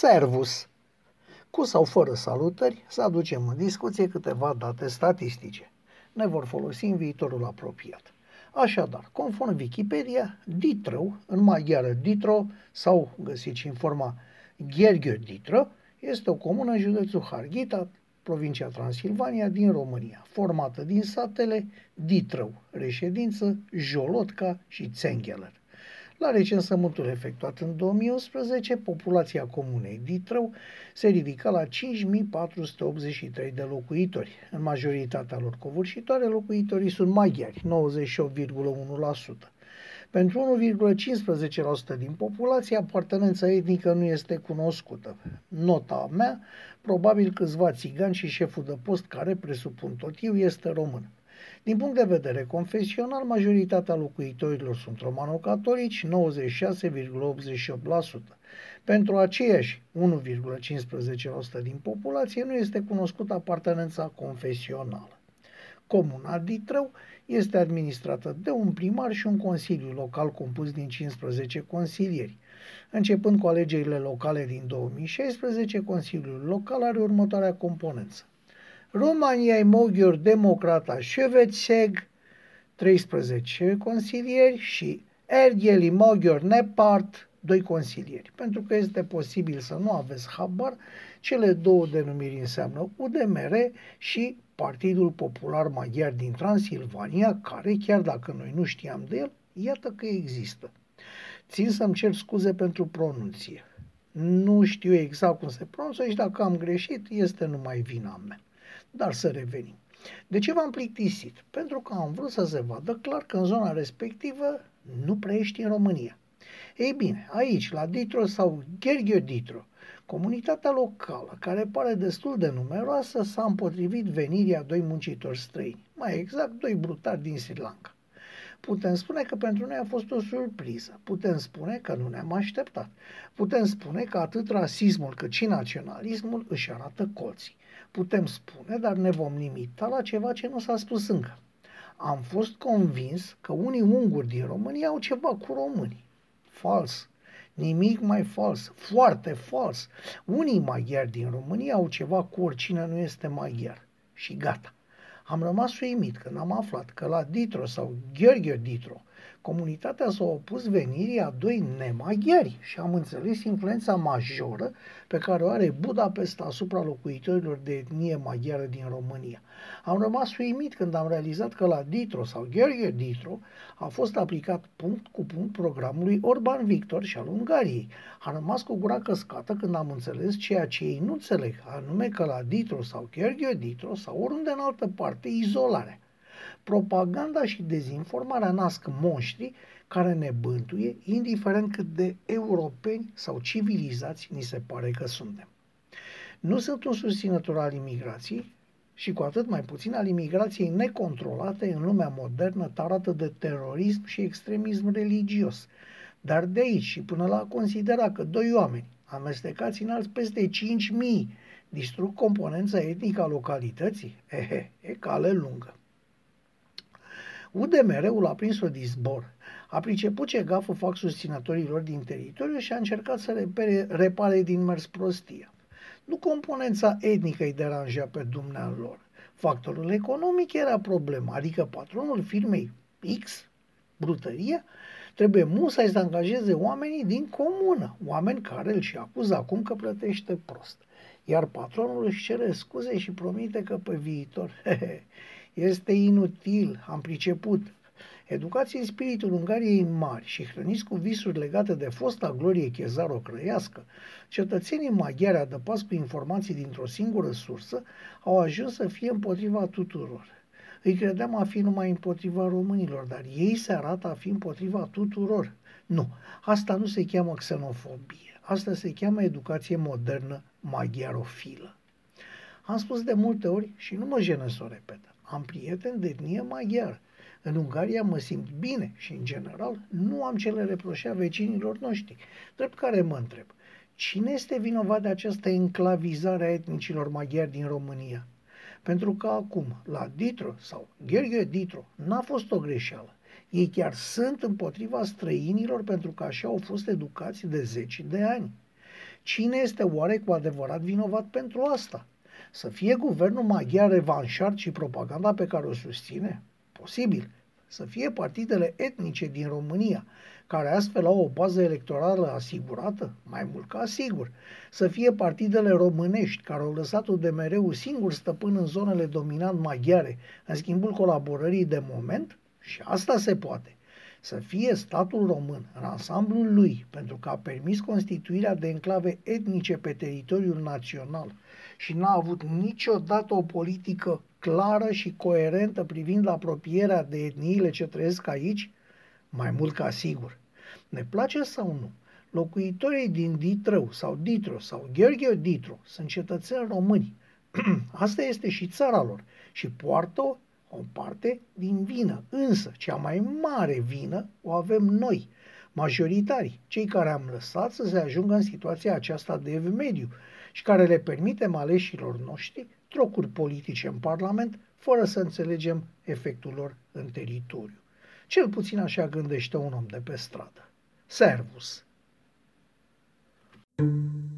Servus! Cu sau fără salutări, să aducem în discuție câteva date statistice. Ne vor folosi în viitorul apropiat. Așadar, conform Wikipedia, Ditrău, în maghiară Ditro sau găsiți în forma Gherghe Ditro, este o comună în județul Harghita, provincia Transilvania din România, formată din satele Ditrău, reședință, Jolotca și Țengheler. La recensământul efectuat în 2011, populația comunei Ditrău se ridică la 5483 de locuitori. În majoritatea lor covârșitoare, locuitorii sunt maghiari, 98,1%. Pentru 1,15% din populație, apartenența etnică nu este cunoscută. Nota mea, probabil câțiva țigani și șeful de post care, presupun tot eu, este român. Din punct de vedere confesional, majoritatea locuitorilor sunt romano-catolici, 96,88%. Pentru aceiași 1,15% din populație nu este cunoscută apartenența confesională. Comuna Ditrău este administrată de un primar și un consiliu local compus din 15 consilieri. Începând cu alegerile locale din 2016, Consiliul Local are următoarea componență. România Moghior Democrata Șevețeg, 13 consilieri și Ergheli Moghior Nepart, doi consilieri. Pentru că este posibil să nu aveți habar, cele două denumiri înseamnă UDMR și Partidul Popular Maghiar din Transilvania, care, chiar dacă noi nu știam de el, iată că există. Țin să-mi cer scuze pentru pronunție. Nu știu exact cum se pronunță și dacă am greșit, este numai vina mea. Dar să revenim. De ce v-am plictisit? Pentru că am vrut să se vadă clar că în zona respectivă nu prea ești în România. Ei bine, aici, la Ditro sau Gherghio Ditro, comunitatea locală, care pare destul de numeroasă, s-a împotrivit venirii a doi muncitori străini, mai exact doi brutari din Sri Lanka. Putem spune că pentru noi a fost o surpriză. Putem spune că nu ne-am așteptat. Putem spune că atât rasismul cât și naționalismul își arată colții. Putem spune, dar ne vom limita la ceva ce nu s-a spus încă. Am fost convins că unii unguri din România au ceva cu românii. Fals. Nimic mai fals. Foarte fals. Unii maghiari din România au ceva cu oricine nu este maghiar. Și gata. Am rămas uimit când am aflat că la Ditro sau Gheorghe Ditro comunitatea s-a opus venirii a doi nemaghiari și am înțeles influența majoră pe care o are Budapesta asupra locuitorilor de etnie maghiară din România. Am rămas uimit când am realizat că la Ditro sau Gheorghe Ditro a fost aplicat punct cu punct programului Orban Victor și al Ungariei. Am rămas cu gura căscată când am înțeles ceea ce ei nu înțeleg, anume că la Ditro sau Gheorghe Ditro sau oriunde în altă parte izolarea propaganda și dezinformarea nasc monștri care ne bântuie, indiferent cât de europeni sau civilizați ni se pare că suntem. Nu sunt un susținător al imigrației și cu atât mai puțin al imigrației necontrolate în lumea modernă tarată de terorism și extremism religios. Dar de aici și până la a considera că doi oameni amestecați în alți peste 5.000 distrug componența etnică a localității, ehe, e cale lungă. UDMR-ul a prins o disbor. A priceput ce gafă fac susținătorilor din teritoriu și a încercat să repere, repare din mers prostia. Nu componența etnică îi deranja pe dumnealor. Factorul economic era problema, adică patronul firmei X, brutăria, trebuie musai să angajeze oamenii din comună, oameni care îl și acuză acum că plătește prost. Iar patronul își cere scuze și promite că pe viitor este inutil, am priceput. Educație în spiritul Ungariei mari și hrăniți cu visuri legate de fosta glorie chezaro-crăiască, cetățenii maghiari adăpați cu informații dintr-o singură sursă au ajuns să fie împotriva tuturor. Îi credeam a fi numai împotriva românilor, dar ei se arată a fi împotriva tuturor. Nu, asta nu se cheamă xenofobie, asta se cheamă educație modernă maghiarofilă. Am spus de multe ori și nu mă jenă să o repet. Am prieteni de etnie maghiar. În Ungaria mă simt bine și, în general, nu am ce le reproșea vecinilor noștri. Drept care mă întreb, cine este vinovat de această enclavizare a etnicilor maghiari din România? Pentru că acum, la Ditro sau Gheorghe Ditro, n-a fost o greșeală. Ei chiar sunt împotriva străinilor pentru că așa au fost educați de zeci de ani. Cine este oare cu adevărat vinovat pentru asta? Să fie guvernul maghiar revanșar și propaganda pe care o susține? Posibil. Să fie partidele etnice din România, care astfel au o bază electorală asigurată? Mai mult ca sigur. Să fie partidele românești, care au lăsat-o de mereu singur stăpân în zonele dominant maghiare, în schimbul colaborării de moment? Și asta se poate să fie statul român în ansamblul lui pentru că a permis constituirea de enclave etnice pe teritoriul național și n-a avut niciodată o politică clară și coerentă privind apropierea de etniile ce trăiesc aici, mai mult ca sigur. Ne place sau nu? Locuitorii din Ditrău sau Ditro sau Gheorghe Ditro sunt cetățeni români. Asta este și țara lor și poartă o parte din vină. Însă, cea mai mare vină o avem noi, majoritari, cei care am lăsat să se ajungă în situația aceasta de mediu și care le permitem aleșilor noștri trocuri politice în Parlament fără să înțelegem efectul lor în teritoriu. Cel puțin așa gândește un om de pe stradă. Servus! thank you